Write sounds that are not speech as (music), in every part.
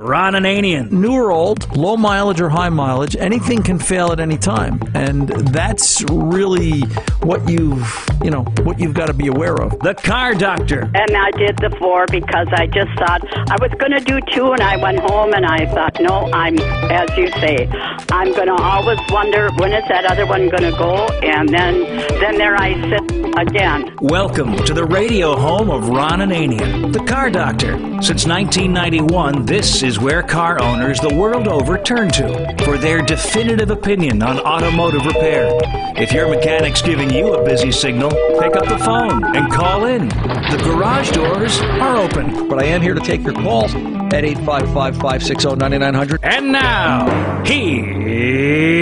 Ron Ananian. New or old, low mileage or high mileage, anything can fail at any time, and that's really what you've you know what you've got to be aware of. The Car Doctor. And I did the four because I just thought I was going to do two, and I went home and I thought, no, I'm as you say, I'm going to always wonder when is that other one going to go, and then then there I sit again. Welcome to the radio home of Ron Ananian, the Car Doctor. Since 1991, this is where car owners the world over turn to for their definitive opinion on automotive repair. If your mechanic's giving you a busy signal, pick up the phone and call in. The garage doors are open. But I am here to take your calls at 855 560 9900. And now, here's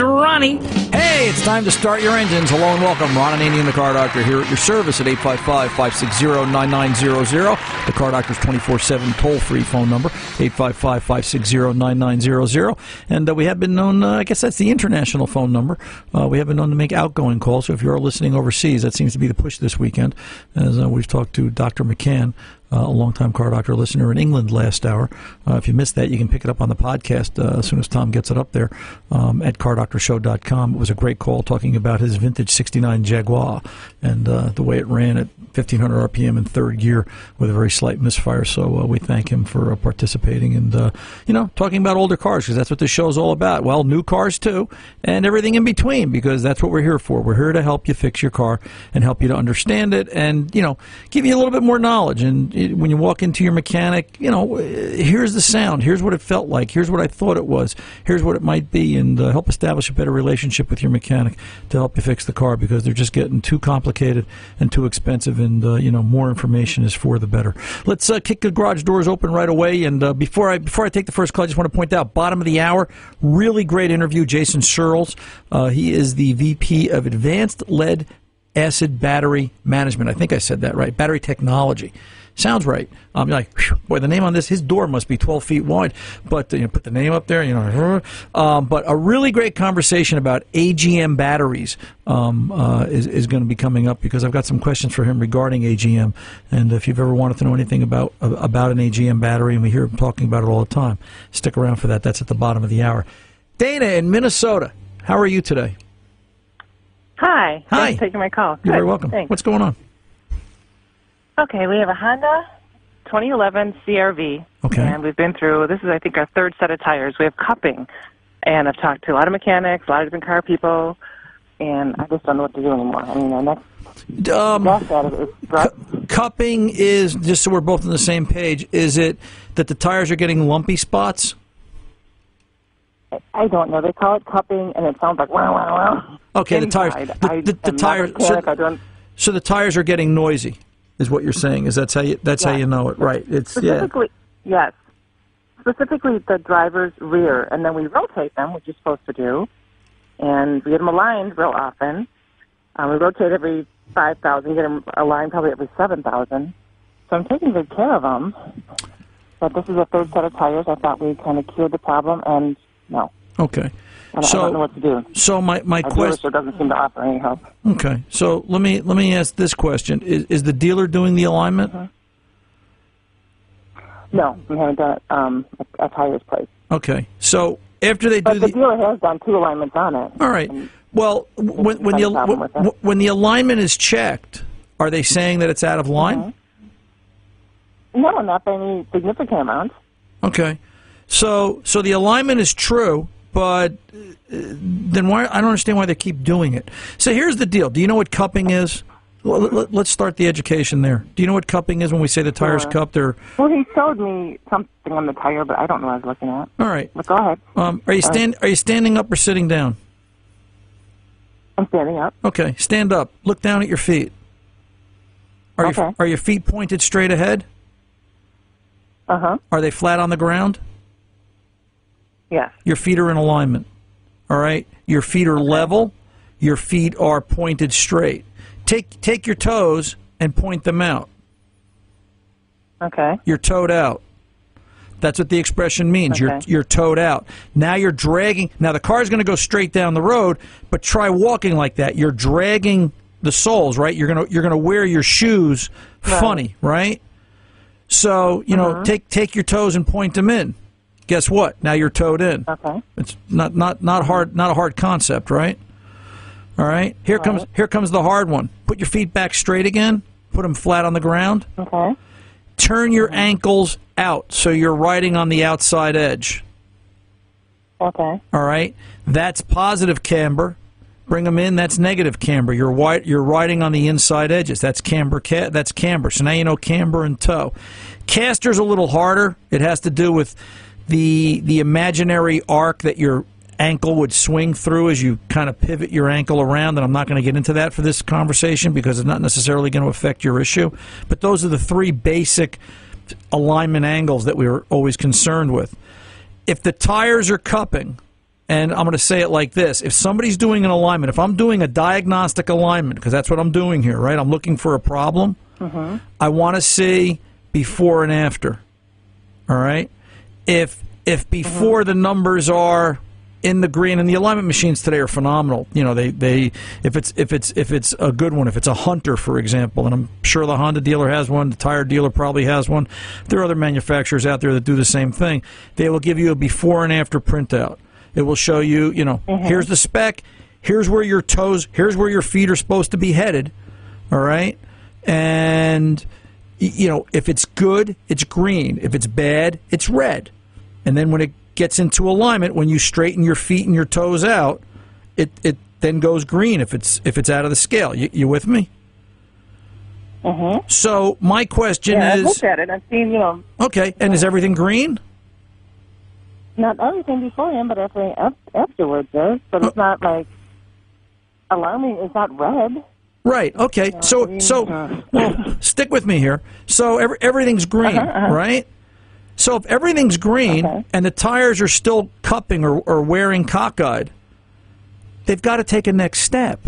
Ronnie. Hey, it's time to start your engines. Hello and welcome. Ron Ananian, the Car Doctor, here at your service at 855 560 9900. The Car Doctor's 24 7 toll free phone number, 855 560 9900. And uh, we have been known, uh, I guess that's the international phone number. Uh, we have been known to make outgoing calls. So if you're listening overseas, that seems to be the push this weekend. As uh, we've talked to Dr. McCann. Uh, a longtime car doctor listener in England last hour. Uh, if you missed that, you can pick it up on the podcast uh, as soon as Tom gets it up there um, at cardoctorshow.com. It was a great call talking about his vintage 69 Jaguar and uh, the way it ran at 1500 RPM in third gear with a very slight misfire. So uh, we thank him for uh, participating and, you know, talking about older cars because that's what this show is all about. Well, new cars too and everything in between because that's what we're here for. We're here to help you fix your car and help you to understand it and, you know, give you a little bit more knowledge and when you walk into your mechanic, you know, here's the sound, here's what it felt like, here's what I thought it was, here's what it might be, and uh, help establish a better relationship with your mechanic to help you fix the car because they're just getting too complicated and too expensive, and uh, you know, more information is for the better. Let's uh, kick the garage doors open right away, and uh, before I before I take the first call, I just want to point out bottom of the hour, really great interview, Jason Searles. Uh, he is the VP of Advanced Lead Acid Battery Management. I think I said that right. Battery technology. Sounds right. Um, you're like, whew, boy, the name on this, his door must be 12 feet wide. But you know, put the name up there, you know. Um, but a really great conversation about AGM batteries um, uh, is, is going to be coming up because I've got some questions for him regarding AGM. And if you've ever wanted to know anything about about an AGM battery, and we hear him talking about it all the time, stick around for that. That's at the bottom of the hour. Dana in Minnesota, how are you today? Hi. Hi. Thanks for taking my call. You're Good. very welcome. Thanks. What's going on? Okay, we have a Honda 2011 CRV. Okay. And we've been through, this is, I think, our third set of tires. We have cupping. And I've talked to a lot of mechanics, a lot of different car people, and I just don't know what to do anymore. I mean, our next Um, guess at it is rust. cupping is just so we're both on the same page. Is it that the tires are getting lumpy spots? I don't know. They call it cupping, and it sounds like wow, wow, wow. Okay, the tires. Inside. The, I the, the not a tires. So, mechanic. I don't, so the tires are getting noisy, is what you're saying? Is that's how you that's how you know it, right? It's yeah. Specifically, yes. Specifically, the driver's rear, and then we rotate them, which you're supposed to do, and we get them aligned real often. Um, we rotate every five thousand, get them aligned probably every seven thousand. So I'm taking good care of them. But this is a third set of tires. I thought we kind of cured the problem, and no, Okay. I don't, I don't know So what to do. so my my question. doesn't seem to offer any help. Okay. So let me let me ask this question: Is is the dealer doing the alignment? Uh-huh. No, we haven't done it um, at a tire's place. Okay. So after they do the the dealer has done two alignments on it. all right. And Well, when when the no problem with that. when the alignment is checked, are they saying that it's out of line? Mm-hmm. No, not by any significant amount. Okay. So so the alignment is true, but uh, then why I don't understand why they keep doing it. So here's the deal. Do you know what cupping is? Let's start the education there. Do you know what cupping is when we say the tires Sure. cupped? Or Well, he showed me something on the tire, but I don't know what I was looking at. all right. But go ahead. Um, are you right. stand Are you standing up or sitting down? I'm standing up. Okay, stand up. Look down at your feet. Are Okay. your Are your feet pointed straight ahead? Uh huh. Are they flat on the ground? Yes. Your feet are in alignment. All right? Your feet are level. Your feet are pointed straight. Take take your toes and point them out. Okay. You're toed out. That's what the expression means. You're Okay. you're toed out. Now you're dragging. Now the car's going to go straight down the road, but try walking like that. You're dragging the soles, right? You're gonna you're gonna wear your shoes funny, right? So you know, mm-hmm. take take your toes and point them in. Guess what? Now you're toed in. Okay. It's not not not hard not a hard concept, right? All right. Here comes here comes the hard one. Put your feet back straight again. Put them flat on the ground. Okay. Turn your ankles out so you're riding on the outside edge. Okay. All right. That's positive camber. Bring them in. That's negative camber. You're wi- you're riding on the inside edges. That's camber. Ca- that's camber. So now you know camber and toe. Caster's a little harder. It has to do with the the imaginary arc that your ankle would swing through as you kind of pivot your ankle around. And I'm not going to get into that for this conversation because it's not necessarily going to affect your issue. But those are the three basic alignment angles that we were always concerned with. If the tires are cupping, and I'm going to say it like this if somebody's doing an alignment, if I'm doing a diagnostic alignment, because that's what I'm doing here, right? I'm looking for a problem. Mm-hmm. I want to see before and after. All right? If if before the numbers are in the green and the alignment machines today are phenomenal. You know, they, they if it's if it's if it's a good one, if it's a Hunter, for example, and I'm sure the Honda dealer has one, the tire dealer probably has one. There are other manufacturers out there that do the same thing. They will give you a before and after printout. It will show you, you know, mm-hmm. here's the spec, here's where your toes, here's where your feet are supposed to be headed. All right? And you know, if it's good, it's green. If it's bad, it's red. And then when it gets into alignment, when you straighten your feet and your toes out, it, it then goes green if it's if it's out of the scale. You, you with me? Mm-hmm. So my question Yeah, I've is, looked at it. I've seen, you know, okay, and is everything green? not everything beforehand, but everything afterwards is. But it's not like alarming. It's not red. Right. Okay. So so well, (laughs) stick with me here. So every, everything's green, right? So if everything's green Okay. and the tires are still cupping or, or wearing cockeyed, they've got to take a next step.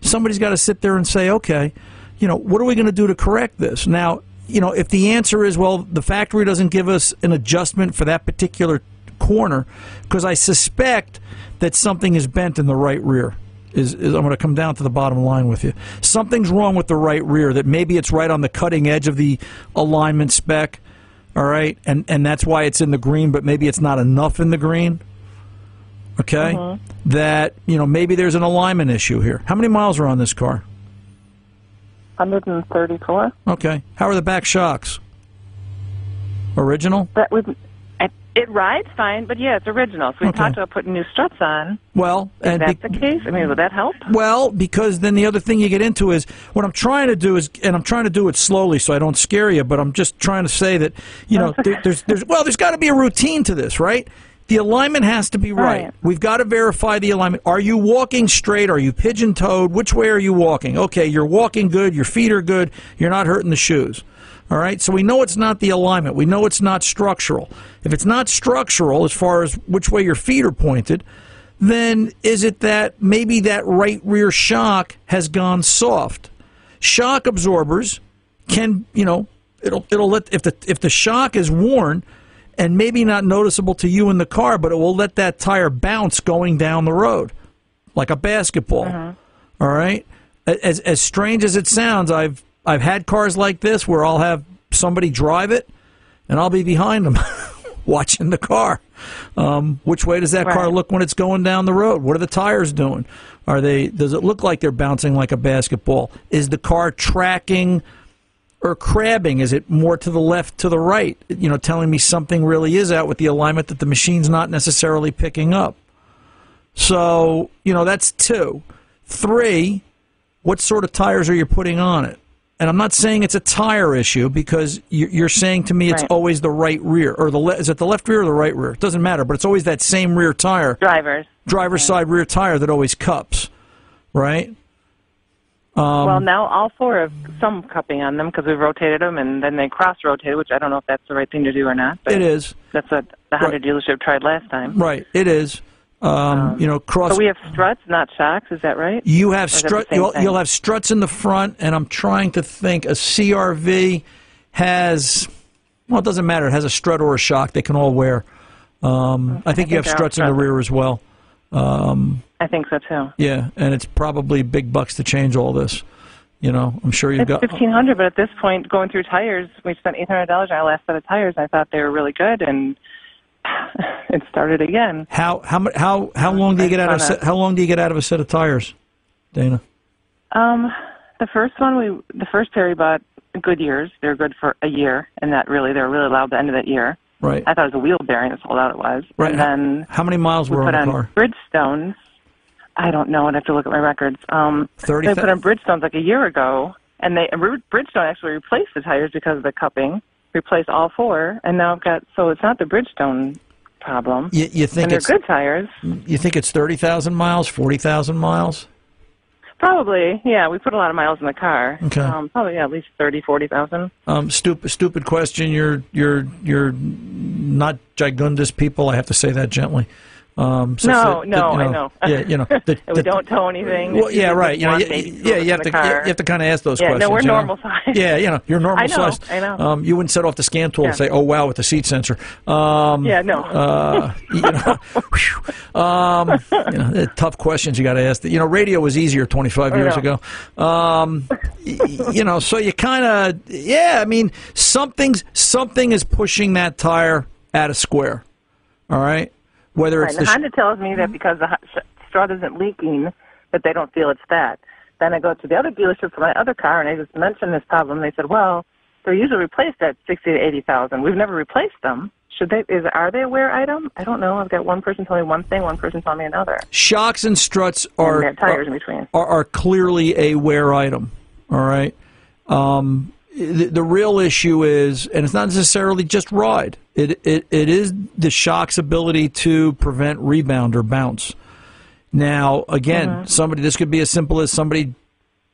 Somebody's got to sit there and say, okay, you know, what are we going to do to correct this? Now, you know, if the answer is, well, the factory doesn't give us an adjustment for that particular corner, because I suspect that something is bent in the right rear. Is, is I'm going to come down to the bottom line with you. Something's wrong with the right rear. That maybe it's right on the cutting edge of the alignment spec. All right, and and that's why it's in the green, but maybe it's not enough in the green. Okay, mm-hmm. that you know maybe there's an alignment issue here. How many miles are on this car? 134. Okay, how are the back shocks? Original? That we It, rides fine, but yeah, it's original. So we Okay. talked about putting new struts on. Well, Is and that be- the case? I mean, would that help? Well, because then the other thing you get into is what I'm trying to do is, and I'm trying to do it slowly so I don't scare you, but I'm just trying to say that you know there, there's there's well there's got to be a routine to this, right? The alignment has to be right. Right. We've got to verify the alignment. Are you walking straight? Are you pigeon toed? Which way are you walking? Okay, you're walking good. Your feet are good. You're not hurting the shoes. All right, so we know it's not the alignment. We know it's not structural. If it's not structural, as far as which way your feet are pointed, then is it that maybe that right rear shock has gone soft? Shock absorbers can, you know, it'll it'll let if the if the shock is worn and maybe not noticeable to you in the car, but it will let that tire bounce going down the road like a basketball. Uh-huh. All right? As as strange as it sounds, I've I've had cars like this where I'll have somebody drive it and I'll be behind them (laughs) watching the car. Um, which way does that car look when it's going down the road? What are the tires doing? Are they? Does it look like they're bouncing like a basketball? Is the car tracking or crabbing? Is it more to the left, to the right? You know, telling me something really is out with the alignment that the machine's not necessarily picking up. So you know that's two. Three, what sort of tires are you putting on it? And I'm not saying it's a tire issue because you- you're saying to me it's Right. always the right rear or the le- is it the left rear or the right rear? It doesn't matter, but it's always that same rear tire, Drivers. driver's side rear tire that always cups, right? Um, well, now all four have some cupping on them because we've rotated them and then they cross rotated, which I don't know if that's the right thing to do or not. But It is That's what the Honda Right. dealership tried last time. right. It is. Um, you know, cross. So we have struts, not shocks. Is that right? You have Or is that the strut. You'll, you'll have struts in the front, and I'm trying to think. A CRV has. Well, it doesn't matter. It has a strut or a shock. They can all wear. Um, I think you think have they're struts in the rear as well. I think so too. Yeah, and it's probably big bucks to change all this. You know, I'm sure you've It's got. fifteen hundred, but at this point, going through tires, we spent eight hundred dollars on our last set of tires. And I thought they were really good, and (laughs) it started again. How how how how long do you get out of a set, how long do you get out of a set of tires, Dana? Um, the first one we, the first pair we bought, Goodyears. They're good for a year, and that really they're really loud the end of that year. Right. I thought it was a wheel bearing. That's all that it was. Right. And then How many miles we were on put the on car? Bridgestones. I don't know. I'd have to look at my records. Um, 30 they put on Bridgestones like a year ago, and they and Bridgestone actually replaced the tires because of the cupping. Replaced all four, and now I've got so it's not the Bridgestone problem. You, you think and they're it's good tires. you think it's thirty thousand miles, forty thousand miles? Probably, yeah. We put a lot of miles in the car. Okay. Um, probably yeah, at least thirty, forty thousand. Um, stupid stupid question. You're you're you're not gigundous people. I have to say that gently. Um, so No, no, you I know. Yeah, you know. the- (laughs) we don't tow anything. Well, yeah, right. You know, yeah, you have to car. you have to kind of ask those Yeah, questions. no, we're you know? normal size. Yeah, you know, you're (laughs) normal I know, size. I know. Um, you wouldn't set off the scan tool and say, "Oh wow," with the seat sensor. Um, Yeah, no. Uh, you know, (laughs) whew. um, you know, tough questions you got to ask. You know, radio was easier 25 I years know. ago. Um, you know, so you kind of, yeah. I mean, something's something is pushing that tire out of square. All right, whether Right, it's and the sh- Honda tells me that because the sh- straw isn't leaking, that they don't feel it's that. Then I go to the other dealership for my other car, and I just mentioned this problem. They said, "Well, they're usually replaced at sixty to eighty thousand. We've never replaced them. Should they? Is are they a wear item? I don't know. I've got one person telling me one thing, one person telling me another. shocks and struts are and tires are- in between. are, are clearly a wear item. All right. Um, the, the real issue is, and it's not necessarily just ride. It, it it is the shock's ability to prevent rebound or bounce. Now, again, somebody this could be as simple as somebody,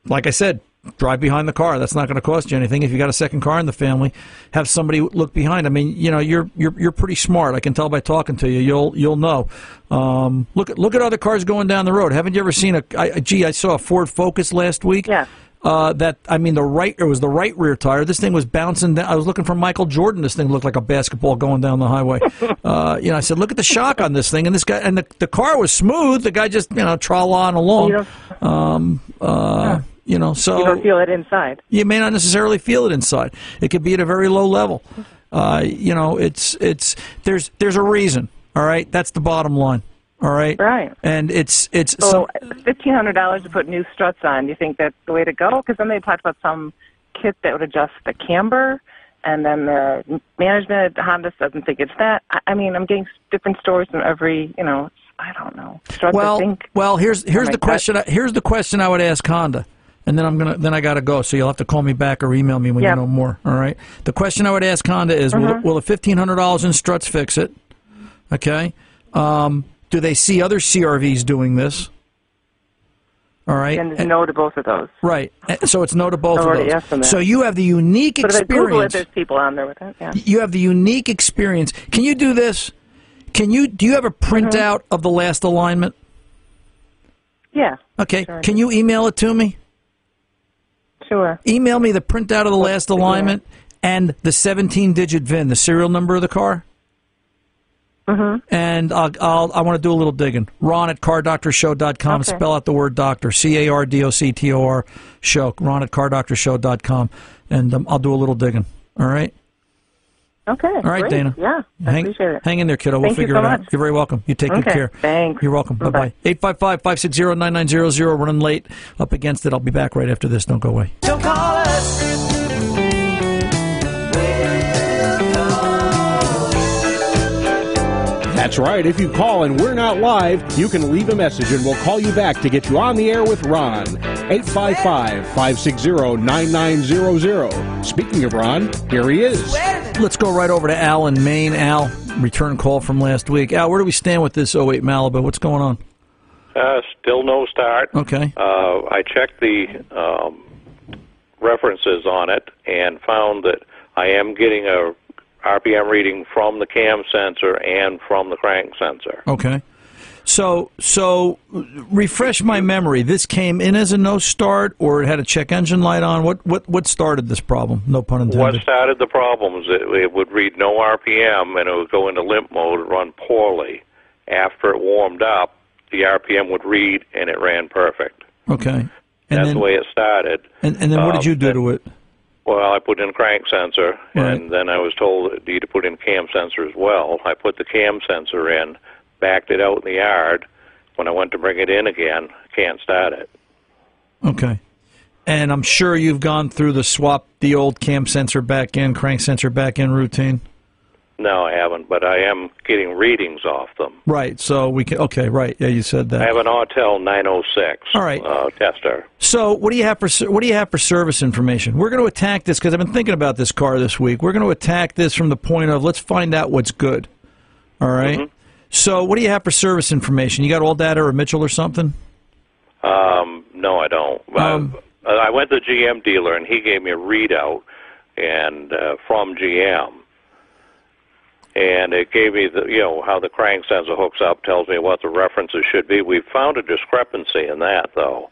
like I said, drive behind the car. That's not going to cost you anything. If you got a second car in the family, have somebody look behind. I mean, you know, you're you're you're pretty smart. I can tell by talking to you. You'll you'll know. Um, look at look at other cars going down the road. Haven't you ever seen a? I, gee, I saw a Ford Focus last week. Yeah. Uh, that I mean, the right it was the right rear tire. This thing was bouncing. Down. I was looking for Michael Jordan. This thing looked like a basketball going down the highway. (laughs) uh, you know, I said, look at the shock on this thing. And this guy and the the car was smooth. The guy just you know trol on along. You Um, uh, you know, so you don't feel it inside. you may not necessarily feel it inside. It could be at a very low level. Uh, you know, it's it's there's there's a reason. All right, that's the bottom line. All right, Right. and it's it's So fifteen hundred dollars to put new struts on. Do you think that's the way to go? Because then they talked about some kit that would adjust the camber, and then the management at Honda doesn't think it's that. I, I mean, I'm getting different stories from every. You know, I don't know. Struts. I well think. well here's here's the question. I- Here's the question I would ask Honda. And then I'm gonna then I gotta go. So you'll have to call me back or email me when. Mm-hmm. you know more. All right. The question I would ask Honda is: Will, will the fifteen hundred dollars in struts fix it? Okay. Um, do they see other CRVs doing this? All right. And there's no to both of those. Right. Uh, So it's no to both of those. that. So you have the unique But if I Google it, experience. there's people on there with it. Yeah. You have the unique experience. Can you do this? Can you do you have a printout Mm-hmm. of the last alignment? Yeah. Okay. Sure. Can you email it to me? Sure. Email me the printout of the last alignment and the 17 digit VIN, the serial number of the car. Mm-hmm. And I'll, I'll, I want to do a little digging. Ron at cardoctorshow.com. Okay. Spell out the word doctor. C A R D O C T O R show. Ron at cardoctorshow.com. And um, I'll do a little digging. All right? Okay. All right, great. Dana. Yeah. I hang, appreciate it. hang in there, kiddo. We'll Thank you figure so it out. much. You're very welcome. You take good Okay, care. thanks. You're welcome. Bye bye. Bye-bye. 855 560 9900. Running late. Up against it. I'll be back right after this. Don't go away. Don't call us. That's right. If you call and we're not live, you can leave a message and we'll call you back to get you on the air with Ron. 855 560 9900. Speaking of Ron, here he is. Let's go right over to Al in Maine. Al, return call from last week. Al, where do we stand with this 08 Malibu? What's going on? Uh, still no start. Okay. Uh, I checked the um, references on it and found that I am getting a RPM reading from the cam sensor and from the crank sensor. Okay. So, so refresh my memory. This came in as a no start, or it had a check engine light on. What, what, what started this problem? No pun intended. What started the problems? it, it would read no RPM and it would go into limp mode and run poorly. After it warmed up, the RPM would read and it ran perfect. Okay. And That's then- the way it started. And, and then what did Um, you do then- to it? Well, I put in a crank sensor, Right. and then I was told that you need to put in cam sensor as well. I put the cam sensor in, backed it out in the yard. When I went to bring it in again, can't start it. Okay. And I'm sure you've gone through the swap the old cam sensor back in, crank sensor back in routine. No, I haven't, but I am getting readings off them. Right. So we can. Okay. Right. Yeah, you said that. I have an Autel 906 All right. uh, tester. So, what do you have for what do you have for service information? We're going to attack this because I've been thinking about this car this week. We're going to attack this from the point of let's find out what's good. All right? Mm-hmm. So, what do you have for service information? You got ALLDATA or Mitchell or something? Um, no, I don't. Um, I, I went to the GM dealer, and he gave me a readout, and uh, from GM, and it gave me the you know how the crank sensor hooks up, tells me what the references should be. We found a discrepancy in that though.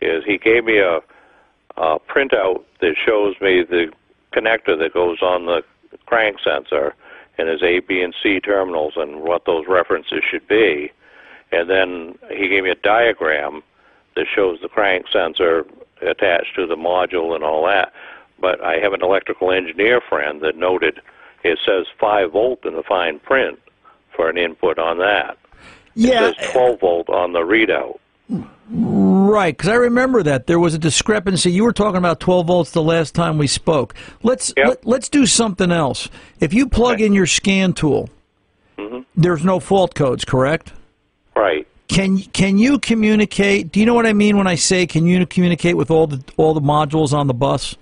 Is he gave me a, a printout that shows me the connector that goes on the crank sensor and his A, B, and C terminals and what those references should be. And then he gave me a diagram that shows the crank sensor attached to the module and all that. But I have an electrical engineer friend that noted it says 5 volt in the fine print for an input on that. Yeah. It says 12 volt on the readout. Right, because I remember that there was a discrepancy. You were talking about 12 volts the last time we spoke. Let's let, let's do something else. If you plug in your scan tool, mm-hmm. there's no fault codes, correct? Right. Can can you communicate? Do you know what I mean when I say can you communicate with all the all the modules on the bus?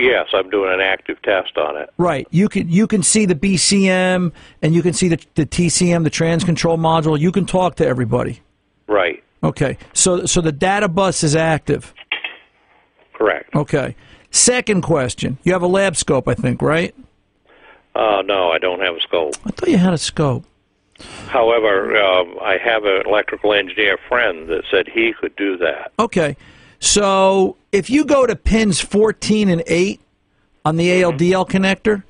Yes, I'm doing an active test on it. Right. You can you can see the BCM and you can see the the TCM, the trans control module. You can talk to everybody. Right. Okay. So so the data bus is active. Correct. Okay. Second question. You have a lab scope, I think, right? Uh, no, I don't have a scope. I thought you had a scope. However, um, I have an electrical engineer friend that said he could do that. Okay. So if you go to pins 14 and 8 on the ALDL connector,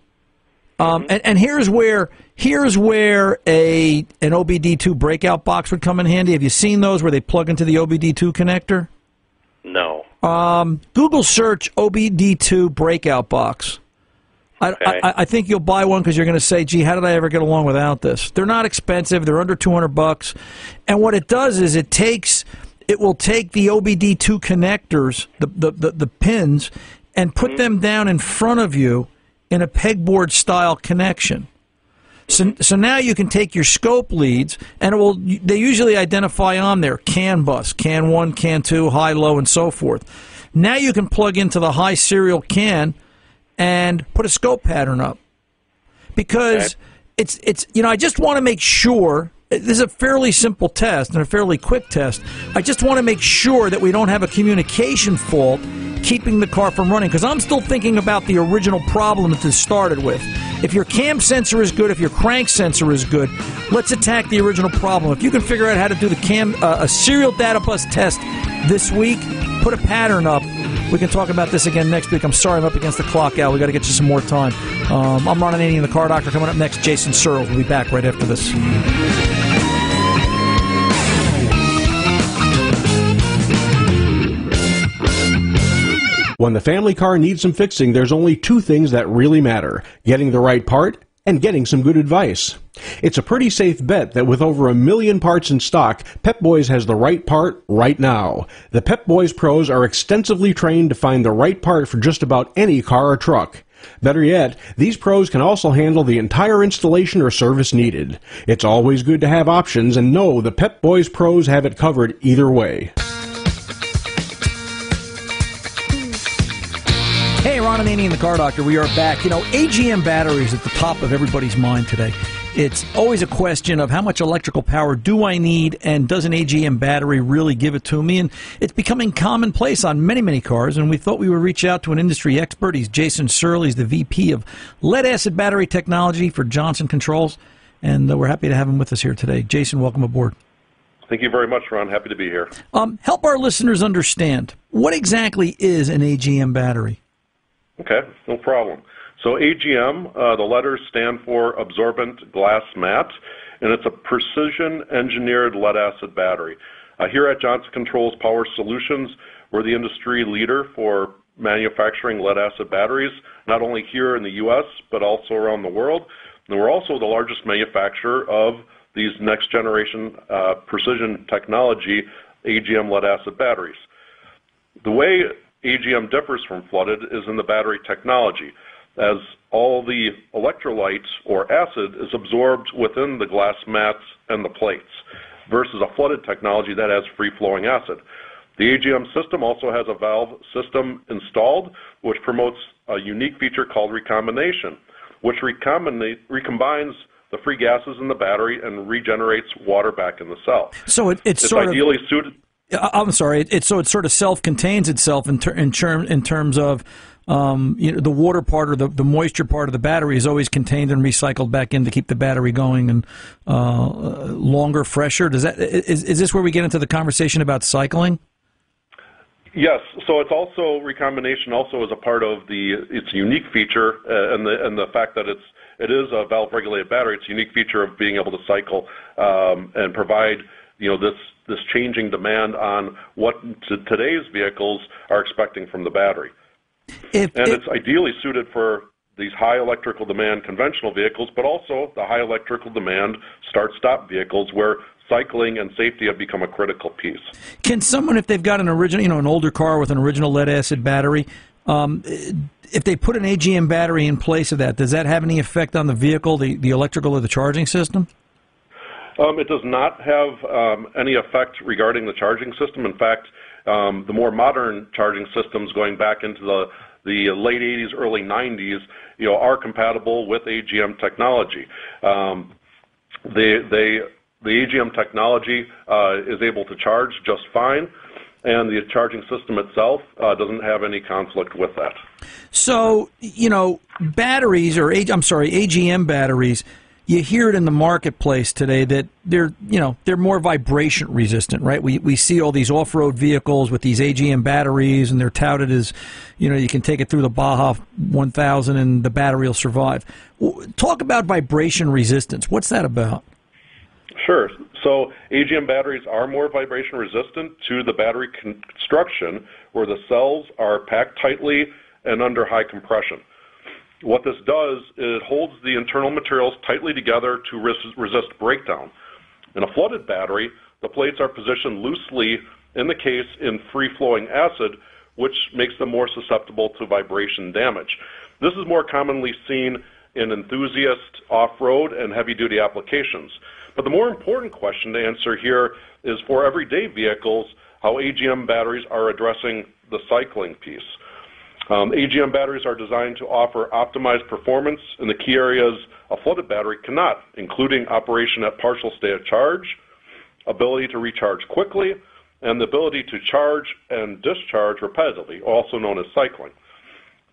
um, and, and here's where here's where a an OBD2 breakout box would come in handy. Have you seen those where they plug into the OBD2 connector? No. Um, Google search OBD2 breakout box. I, I, I think you'll buy one because you're going to say, "Gee, how did I ever get along without this?" They're not expensive; they're under 200 bucks. And what it does is it takes, it will take the OBD2 connectors, the the, the, the pins, and put them mm-hmm. down in front of you in a pegboard style connection. So, so now you can take your scope leads, and it will. They usually identify on there CAN bus, CAN one, CAN two, high, low, and so forth. Now you can plug into the high serial CAN and put a scope pattern up because it's it's you know I just want to make sure this is a fairly simple test and a fairly quick test. I just want to make sure that we don't have a communication fault keeping the car from running because I'm still thinking about the original problem that this started with. If your cam sensor is good, if your crank sensor is good, let's attack the original problem. If you can figure out how to do the cam uh, a serial data bus test this week, put a pattern up. We can talk about this again next week. I'm sorry I'm up against the clock, Al. We got to get you some more time. Um, I'm Ron Ananian, the car doctor. Coming up next, Jason Searles. We'll be back right after this. When the family car needs some fixing, there's only two things that really matter getting the right part and getting some good advice. It's a pretty safe bet that with over a million parts in stock, Pep Boys has the right part right now. The Pep Boys pros are extensively trained to find the right part for just about any car or truck. Better yet, these pros can also handle the entire installation or service needed. It's always good to have options and know the Pep Boys pros have it covered either way. Ron Ananian the Car Doctor. We are back. You know, AGM batteries at the top of everybody's mind today. It's always a question of how much electrical power do I need, and does an AGM battery really give it to me? And it's becoming commonplace on many, many cars. And we thought we would reach out to an industry expert. He's Jason Searle. He's the VP of lead acid battery technology for Johnson Controls, and uh, we're happy to have him with us here today. Jason, welcome aboard. Thank you very much, Ron. Happy to be here. Um, help our listeners understand what exactly is an AGM battery. Okay, no problem. So AGM, uh, the letters stand for absorbent glass mat, and it's a precision engineered lead acid battery. Uh, here at Johnson Controls Power Solutions, We're the industry leader for manufacturing lead acid batteries, not only here in the U.S., but also around the world. And we're also the largest manufacturer of these next generation uh, precision technology AGM lead acid batteries. The way AGM differs from flooded is in the battery technology, as all the electrolytes or acid is absorbed within the glass mats and the plates, versus a flooded technology that has free flowing acid. The AGM system also has a valve system installed, which promotes a unique feature called recombination, which recombines the free gases in the battery and regenerates water back in the cell. So it, it's, it's sort ideally of, suited. I'm sorry. It's so it sort of self-contains itself in, ter- in, term, in terms of um, you know, the water part or the, the moisture part of the battery is always contained and recycled back in to keep the battery going and uh, longer, fresher. Does that is, is this where we get into the conversation about cycling? Yes, so it's also recombination. Also, is a part of the its unique feature, uh, and the and the fact that it's it is a valve regulated battery. It's a unique feature of being able to cycle um, and provide you know this this changing demand on what today's vehicles are expecting from the battery. If, and if, it's ideally suited for these high electrical demand conventional vehicles, but also the high electrical demand start-stop vehicles where cycling and safety have become a critical piece. Can someone, if they've got an original, you know, an older car with an original lead acid battery, um, if they put an AGM battery in place of that, does that have any effect on the vehicle, the, the electrical or the charging system? Um, it does not have um, any effect regarding the charging system. In fact, um, the more modern charging systems going back into the the late 80s, early 90s, you know, are compatible with AGM technology. Um, they they the AGM technology uh, is able to charge just fine, and the charging system itself uh, doesn't have any conflict with that. So, you know, batteries or I'm sorry, AGM batteries. You hear it in the marketplace today that they're, you know, they're more vibration resistant, right? We we see all these off-road vehicles with these AGM batteries, and they're touted as, you know, you can take it through the Baja 1000 and the battery will survive. Talk about vibration resistance. What's that about? Sure. So AGM batteries are more vibration resistant to the battery construction where the cells are packed tightly and under high compression. What this does is it holds the internal materials tightly together to resist breakdown. In a flooded battery, the plates are positioned loosely in the case in free-flowing acid, which makes them more susceptible to vibration damage. This is more commonly seen in enthusiast off-road and heavy-duty applications. But the more important question to answer here is for everyday vehicles, how AGM batteries are addressing the cycling piece. Um, AGM batteries are designed to offer optimized performance in the key areas a flooded battery cannot, including operation at partial state of charge, ability to recharge quickly, and the ability to charge and discharge repetitively, also known as cycling.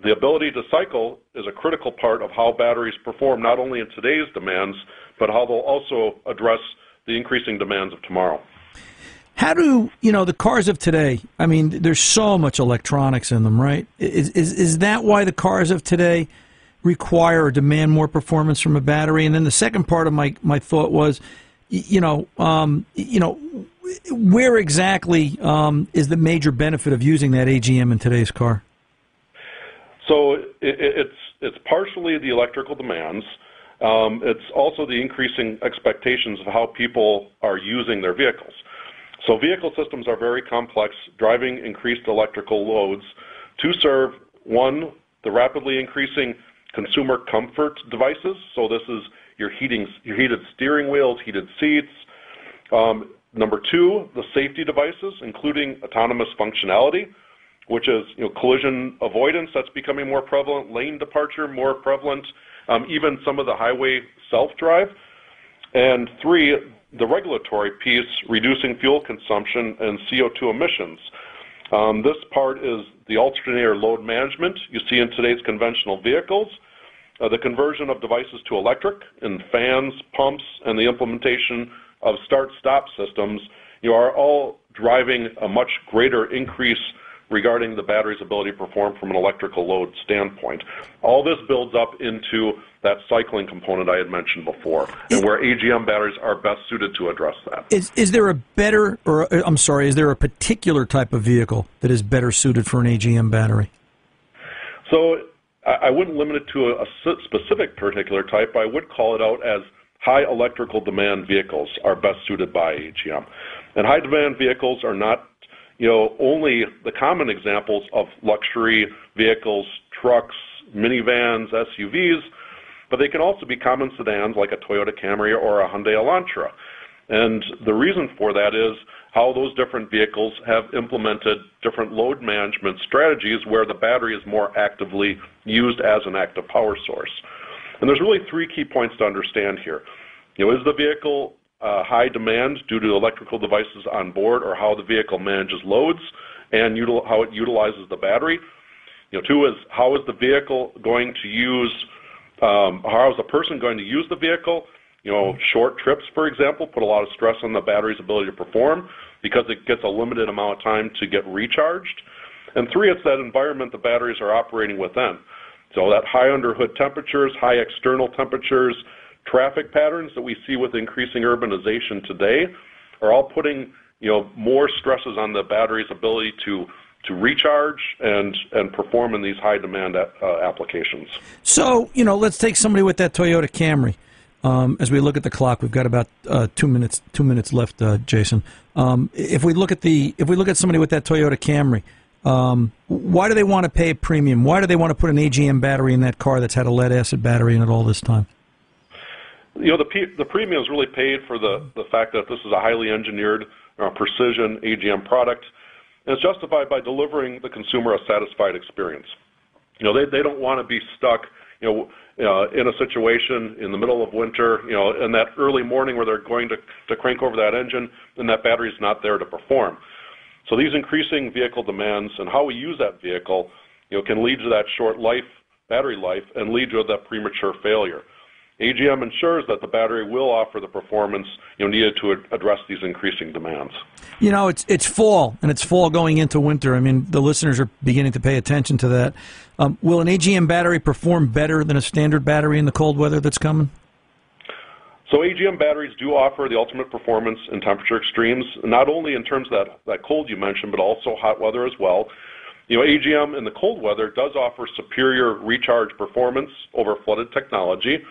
The ability to cycle is a critical part of how batteries perform not only in today's demands, but how they'll also address the increasing demands of tomorrow. How do you know the cars of today? I mean, there's so much electronics in them, right? Is is is that why the cars of today require or demand more performance from a battery? And then the second part of my my thought was, you know, um, you know, where exactly um, is the major benefit of using that AGM in today's car? So it, it's it's partially the electrical demands. Um, it's also the increasing expectations of how people are using their vehicles. So vehicle systems are very complex, driving increased electrical loads to serve one the rapidly increasing consumer comfort devices. So this is your heated steering wheels, heated seats. Um, number two, the safety devices, including autonomous functionality which is collision avoidance that's becoming more prevalent, lane departure more prevalent, um, even some of the highway self-drive. And three, the regulatory piece, reducing fuel consumption and CO2 emissions. Um, this part is the alternator load management you see in today's conventional vehicles, uh, the conversion of devices to electric in fans, pumps, and the implementation of start-stop systems you are all driving a much greater increase regarding the battery's ability to perform from an electrical load standpoint. All this builds up into that cycling component I had mentioned before, and where AGM batteries are best suited to address that. Is is there a better, or uh, I'm sorry, is there a particular type of vehicle that is better suited for an AGM battery? So I wouldn't limit it to a specific particular type. but I would call it out as high electrical demand vehicles are best suited by AGM. And high demand vehicles are not, you know, only the common examples of luxury vehicles, trucks, minivans, SUVs, but they can also be common sedans like a Toyota Camry or a Hyundai Elantra. And the reason for that is how those different vehicles have implemented different load management strategies where the battery is more actively used as an active power source. And there's really three key points to understand here. You know, is the vehicle high demand due to electrical devices on board or how the vehicle manages loads and how it utilizes the battery? You know, two is how is the vehicle going to use, um, how is the person going to use the vehicle? You know, short trips, for example, put a lot of stress on the battery's ability to perform because it gets a limited amount of time to get recharged. And three, it's that environment the batteries are operating within. So that high under hood temperatures, high external temperatures, traffic patterns that we see with increasing urbanization today are all putting you know more stresses on the battery's ability to to recharge and and perform in these high demand uh, applications. So you know, let's take somebody with that Toyota Camry. Um, as we look at the clock, we've got about uh, two minutes two minutes left, uh, Jason. Um, if we look at the if we look at somebody with that Toyota Camry, um, why do they want to pay a premium? Why do they want to put an AGM battery in that car that's had a lead acid battery in it all this time? You know, the premium is really paid for the the fact that this is a highly engineered uh, precision AGM product, and it's justified by delivering the consumer a satisfied experience. You know, they they don't want to be stuck. You know, uh, in a situation in the middle of winter, you know, in that early morning where they're going to, to crank over that engine and that battery's not there to perform. So these increasing vehicle demands and how we use that vehicle, you know, can lead to that short life, battery life, and lead to that premature failure. AGM ensures that the battery will offer the performance you know, needed to address these increasing demands. You know, it's it's fall and it's fall going into winter. I mean, the listeners are beginning to pay attention to that. Um, will an AGM battery perform better than a standard battery in the cold weather that's coming? So AGM batteries do offer the ultimate performance in temperature extremes, not only in terms of that, that cold you mentioned, but also hot weather as well. You know, AGM in the cold weather does offer superior recharge performance over flooded technology.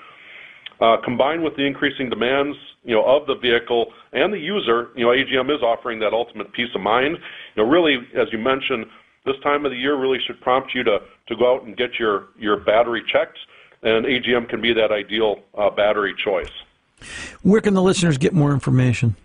Uh, combined with the increasing demands, you know, of the vehicle and the user, you know, AGM is offering that ultimate peace of mind. You know, really, as you mentioned, this time of the year really should prompt you to, to go out and get your, your battery checked, and AGM can be that ideal uh, battery choice. Where can the listeners get more information?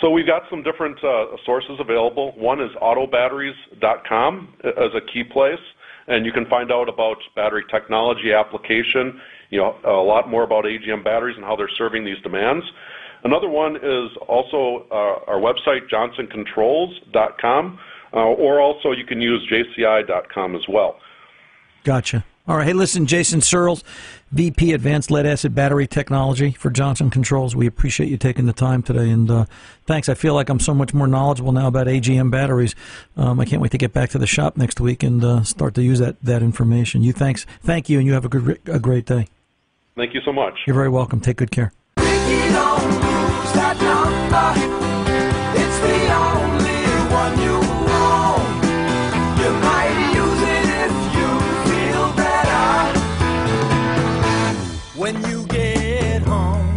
So we've got some different uh, sources available. One is autobatteries.com as a key place, and you can find out about battery technology application you know, a lot more about AGM batteries and how they're serving these demands. Another one is also uh, our website, johnsoncontrols.com, uh, or also you can use jci.com as well. Gotcha. All right. Hey, listen, Jason Searles, VP Advanced Lead Acid Battery Technology for Johnson Controls. We appreciate you taking the time today, and uh, thanks. I feel like I'm so much more knowledgeable now about AGM batteries. Um, I can't wait to get back to the shop next week and uh, start to use that, that information. You thanks, thank you, and you have a, good, a great day. Thank you so much. You're very welcome. Take good care.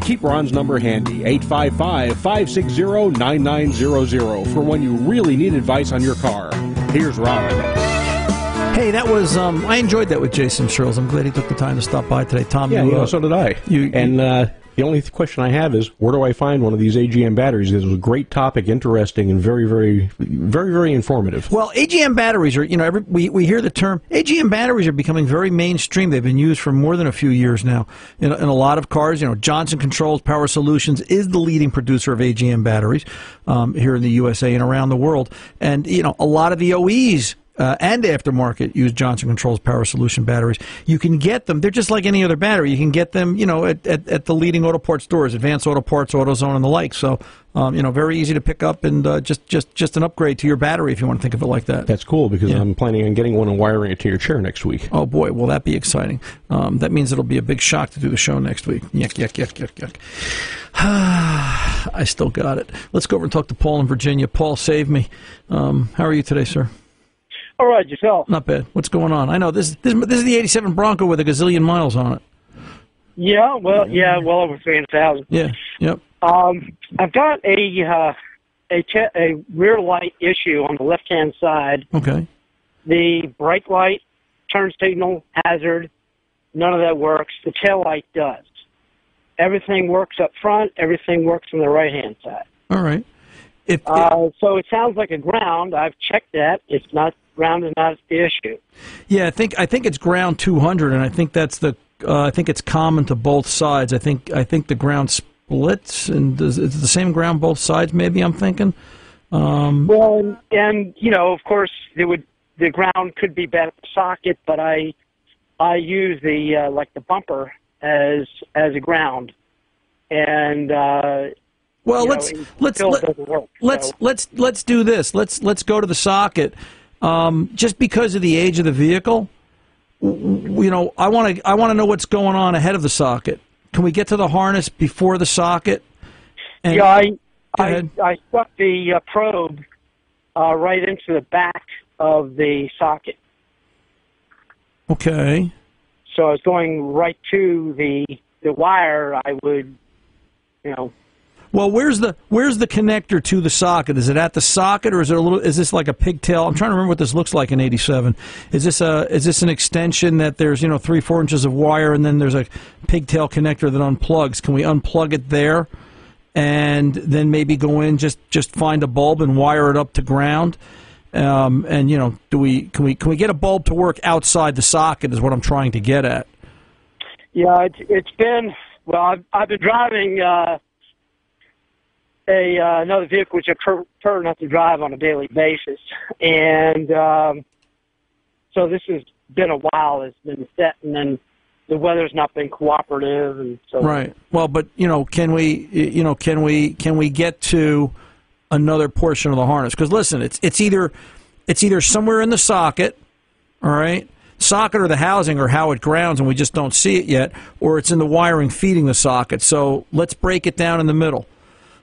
Keep Ron's number handy, 855 560 9900, for when you really need advice on your car. Here's Ron. Hey, that was um, I enjoyed that with Jason Searles. I'm glad he took the time to stop by today. Tom, yeah, you, uh, so did I. You, and uh, the only question I have is where do I find one of these AGM batteries? This was a great topic, interesting, and very, very, very, very informative. Well, AGM batteries are, you know, every, we, we hear the term, AGM batteries are becoming very mainstream. They've been used for more than a few years now. In, in a lot of cars, you know, Johnson Controls Power Solutions is the leading producer of AGM batteries um, here in the USA and around the world. And, you know, a lot of the OEs uh, and aftermarket use Johnson Controls Power Solution batteries. You can get them. They're just like any other battery. You can get them, you know, at, at, at the leading auto parts stores, Advanced Auto Parts, AutoZone, and the like. So, um, you know, very easy to pick up and uh, just just just an upgrade to your battery if you want to think of it like that. That's cool because Yeah. I'm planning on getting one and wiring it to your chair next week. Oh boy, will that be exciting? Um, that means it'll be a big shock to do the show next week. Yuck, yuck, yuck, yuck, yuck. (sighs) I still got it. Let's go over and talk to Paul in Virginia. Paul, save me. Um, how are you today, sir? All right, yourself. Not bad. What's going on? I know this. This, this is the '87 Bronco with a gazillion miles on it. Yeah, well, yeah, well over three hundred thousand. Yeah. Yep. Um, I've got a uh, a che- a rear light issue on the left hand side. Okay. The brake light, turn signal, hazard, none of that works. The tail light does. Everything works up front. Everything works on the right hand side. All right. If, Uh, so it sounds like a ground. I've checked that. It's not ground is not the issue. Yeah, I think I think it's ground 200, and I think that's the uh, I think it's common to both sides. I think I think the ground splits, and does, it's the same ground both sides. Maybe I'm thinking. Um, Well, and, and you know, of course, it would the ground could be better socket, but I I use the uh, like the bumper as as a ground, and uh, well, you let's it let's let, work, let's So- let's let's do this. Let's let's go to the socket. Um, just because of the age of the vehicle, you know, I want to I want to know what's going on ahead of the socket. Can we get to the harness before the socket? And- yeah, I I. I stuck the uh, probe uh, right into the back of the socket, Okay. so I was going right to the the wire. I would, you know, Well, where's the where's the connector to the socket? Is it at the socket, or is it a little? Is this like a pigtail? I'm trying to remember what this looks like in '87. Is this a is this an extension that there's you know three four inches of wire and then there's a pigtail connector that unplugs? Can we unplug it there, and then maybe go in just just find a bulb and wire it up to ground? Um, and you know, do we can we can we get a bulb to work outside the socket? Is what I'm trying to get at. Yeah, it's it's been well. I've I've been driving uh, a uh, another vehicle which I prefer prefer not to drive on a daily basis, (laughs) and um, so this has been a while. It's been set, and then the weather's not been cooperative, and so Right. Well, but you know, can we, you know, can we, can we get to another portion of the harness? Because listen, it's it's either it's either somewhere in the socket, all right, socket or the housing or how it grounds, and we just don't see it yet, or it's in the wiring feeding the socket. So let's break it down in the middle.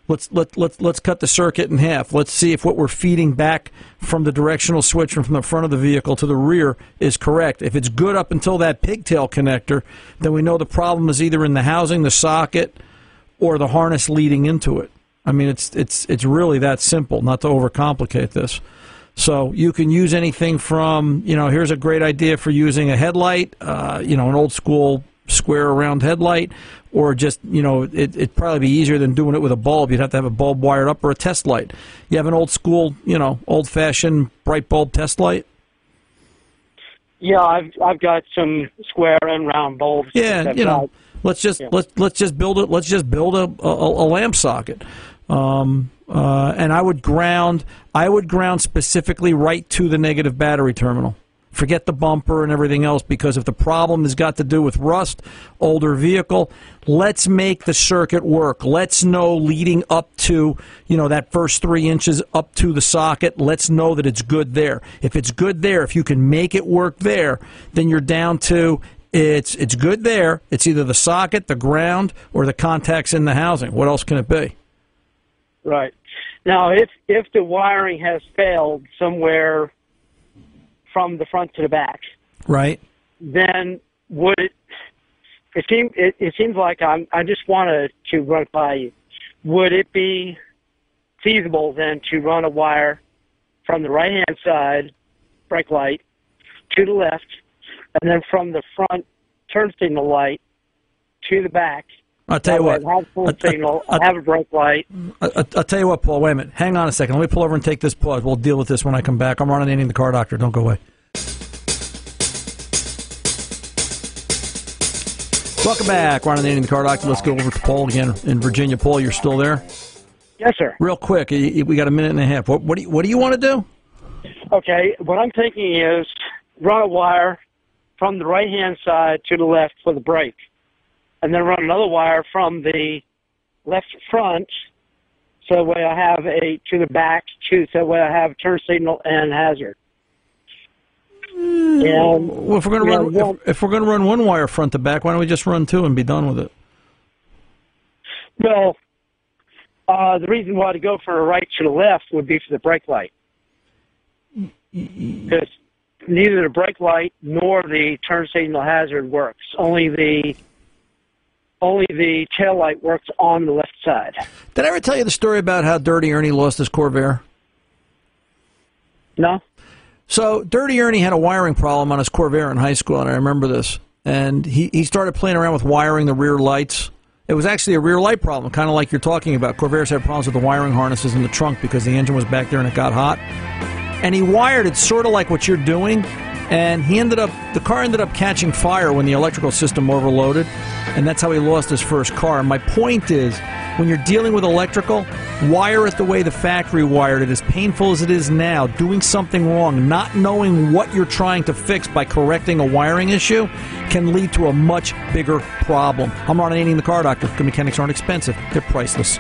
Let's let let let's cut the circuit in half. Let's see if what we're feeding back from the directional switch from the front of the vehicle to the rear is correct. If it's good up until that pigtail connector, then we know the problem is either in the housing, the socket, or the harness leading into it. I mean, it's it's it's really that simple. Not to overcomplicate this. So you can use anything from you know here's a great idea for using a headlight, uh, you know, an old school square round headlight, or just you know it, it'd probably be easier than doing it with a bulb. You'd have to have a bulb wired up or a test light. You have an old school, you know, old fashioned bright bulb test light. yeah. I've I've got some square and round bulbs. Yeah, you know, let's just Yeah. let's let's just build it. Let's just build a a, a lamp socket. Um, uh, and I would ground I would ground specifically right to the negative battery terminal. Forget the bumper and everything else because if the problem has got to do with rust, older vehicle, let's make the circuit work. Let's know leading up to, you know, that first three inches up to the socket, let's know that it's good there. If it's good there, if you can make it work there, then you're down to it's it's good there. It's either the socket, the ground, or the contacts in the housing. What else can it be? Right. Now, if if the wiring has failed somewhere from the front to the back, Right. then would it? It seems it, it seems like I'm. I just wanted to run it by you. Would it be feasible then to run a wire from the right hand side brake light to the left, and then from the front turn signal light to the back? I'll tell you That way what. I have full I- I- signal. I- I have a brake light. I, I, I'll tell you what, Paul. Wait a minute. Hang on a second. Let me pull over and take this pause. We'll deal with this when I come back. I'm Ron Ananian the car doctor. Don't go away. Welcome back. Ron Ananian, the car doctor. Let's go over to Paul again in Virginia. Paul, you're still there? Yes, sir. Real quick, we got a minute and a half. What, what do you What do you want to do? Okay, what I'm thinking is run a wire from the right hand side to the left for the brake, and then run another wire from the left front, so that way I have a to the back, to so that way I have turn signal and hazard. And Well, if we're going to Yeah, run, if, if we're going to run one wire front to back, why don't we just run two and be done with it? well, uh, the reason why to go from the right to the left would be for the brake light. Because neither the brake light nor the turn signal hazard works. Only the only the tail light works on the left side. Did I ever tell you the story about how Dirty Ernie lost his Corvair? No. So Dirty Ernie had a wiring problem on his Corvair in high school, and I remember this. And he, he started playing around with wiring the rear lights. It was actually a rear light problem, kind of like you're talking about. Corvairs had problems with the wiring harnesses in the trunk because the engine was back there and it got hot. And he wired it sort of like what you're doing. And he ended up, the car ended up catching fire when the electrical system overloaded. And that's how he lost his first car. My point is, when you're dealing with electrical, wire it the way the factory wired it. As painful as it is now, doing something wrong, not knowing what you're trying to fix by correcting a wiring issue, can lead to a much bigger problem. I'm Ron Ananian, the car doctor. Good mechanics aren't expensive; they're priceless.